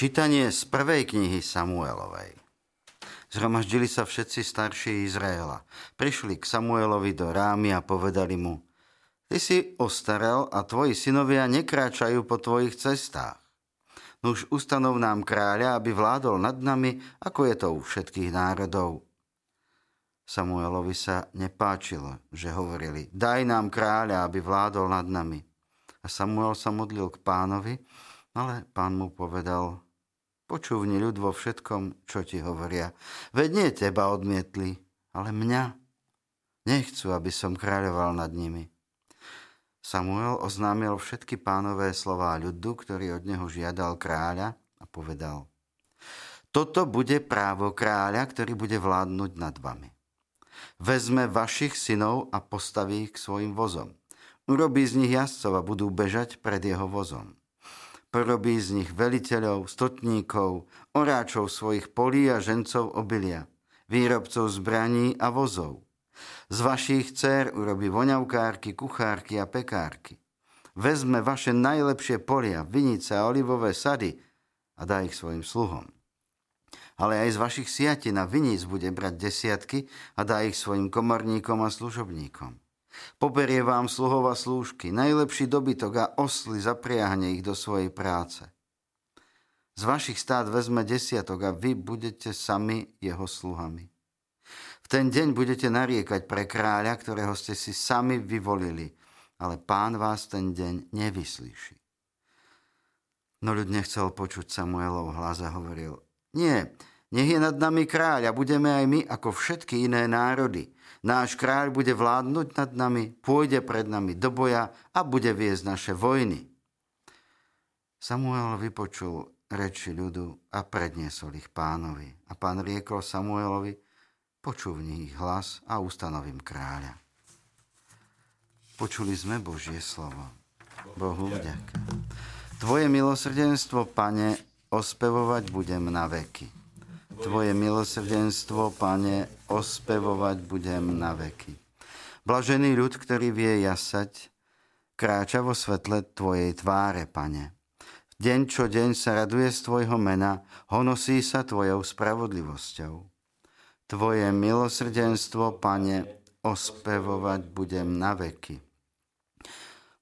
Čítanie z prvej knihy Samuelovej. Zhromaždili sa všetci starší Izraela. Prišli k Samuelovi do rámy a povedali mu, Ty si ostarel a tvoji synovia nekráčajú po tvojich cestách. Nuž ustanov nám kráľa, aby vládol nad nami, ako je to u všetkých národov. Samuelovi sa nepáčilo, že hovorili, daj nám kráľa, aby vládol nad nami. A Samuel sa modlil k pánovi, ale pán mu povedal, počúvni ľud vo všetkom, čo ti hovoria. Veď nie teba odmietli, ale mňa. Nechcú, aby som kráľoval nad nimi. Samuel oznámil všetky pánové slová ľudu, ktorý od neho žiadal kráľa a povedal, toto bude právo kráľa, ktorý bude vládnuť nad vami. Vezme vašich synov a postaví ich k svojim vozom. Urobí z nich jazdcov a budú bežať pred jeho vozom porobí z nich veliteľov, stotníkov, oráčov svojich polí a žencov obilia, výrobcov zbraní a vozov. Z vašich dcer urobí voňavkárky, kuchárky a pekárky. Vezme vaše najlepšie polia, vinice a olivové sady a dá ich svojim sluhom. Ale aj z vašich siatin a viníc bude brať desiatky a dá ich svojim komorníkom a služobníkom. Poberie vám sluhova slúžky, najlepší dobytok a osly zapriahne ich do svojej práce. Z vašich stát vezme desiatok a vy budete sami jeho sluhami. V ten deň budete nariekať pre kráľa, ktorého ste si sami vyvolili, ale pán vás ten deň nevyslíši. No ľud nechcel počuť Samuelov hlas a hovoril, nie, nech je nad nami kráľ a budeme aj my ako všetky iné národy – Náš kráľ bude vládnuť nad nami, pôjde pred nami do boja a bude viesť naše vojny. Samuel vypočul reči ľudu a predniesol ich pánovi. A pán riekol Samuelovi, počúvni ich hlas a ustanovím kráľa. Počuli sme Božie slovo. Bohu vďaka. Tvoje milosrdenstvo, pane, ospevovať budem na veky. Tvoje milosrdenstvo, Pane, ospevovať budem na veky. Blažený ľud, ktorý vie jasať, kráča vo svetle Tvojej tváre, Pane. Deň čo deň sa raduje z Tvojho mena, honosí sa Tvojou spravodlivosťou. Tvoje milosrdenstvo, Pane, ospevovať budem na veky.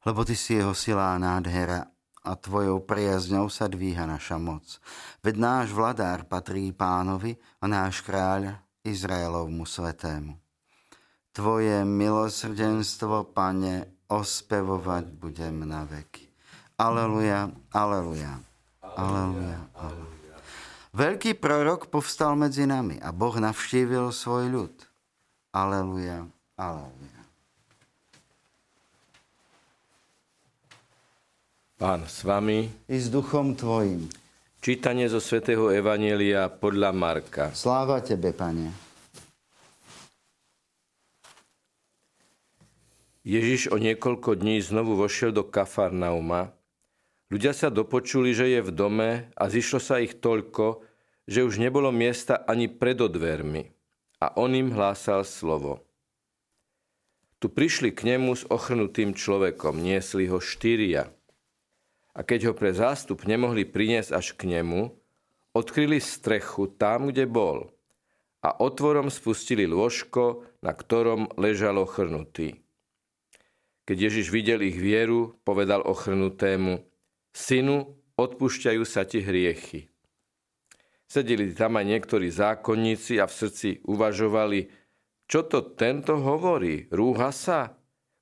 Lebo Ty si jeho silá nádhera a Tvojou priazňou sa dvíha naša moc. Veď náš vladár patrí pánovi a náš kráľ Izraelovmu svetému. Tvoje milosrdenstvo, Pane, ospevovať budem na veky. Aleluja, aleluja, aleluja, aleluja. Veľký prorok povstal medzi nami a Boh navštívil svoj ľud. Aleluja, aleluja. Pán s vami. I s duchom tvojim. Čítanie zo svätého Evanielia podľa Marka. Sláva Tebe, Pane. Ježiš o niekoľko dní znovu vošiel do Kafarnauma. Ľudia sa dopočuli, že je v dome a zišlo sa ich toľko, že už nebolo miesta ani pred dvermi. A on im hlásal slovo. Tu prišli k nemu s ochrnutým človekom, niesli ho štyria – a keď ho pre zástup nemohli priniesť až k nemu, odkryli strechu tam, kde bol a otvorom spustili lôžko, na ktorom ležalo chrnutý. Keď Ježiš videl ich vieru, povedal ochrnutému, synu, odpúšťajú sa ti hriechy. Sedeli tam aj niektorí zákonníci a v srdci uvažovali, čo to tento hovorí, rúha sa?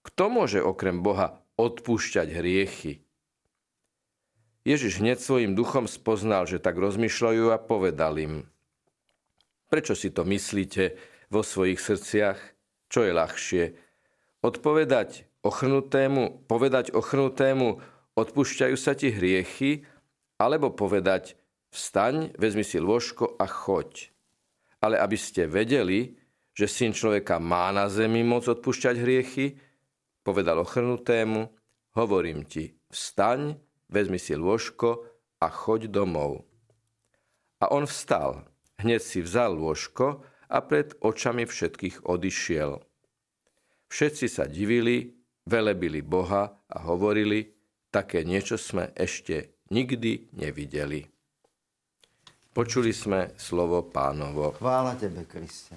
Kto môže okrem Boha odpúšťať hriechy? Ježiš hneď svojim duchom spoznal, že tak rozmýšľajú a povedal im, prečo si to myslíte vo svojich srdciach? Čo je ľahšie? Odpovedať ochrnutému, povedať ochrnutému, odpúšťajú sa ti hriechy, alebo povedať, vstaň, vezmi si lôžko a choď. Ale aby ste vedeli, že syn človeka má na zemi moc odpúšťať hriechy, povedal ochrnutému, hovorím ti, vstaň, vezmi si lôžko a choď domov. A on vstal, hneď si vzal lôžko a pred očami všetkých odišiel. Všetci sa divili, velebili Boha a hovorili, také niečo sme ešte nikdy nevideli. Počuli sme slovo pánovo. Chvála Tebe, Kriste.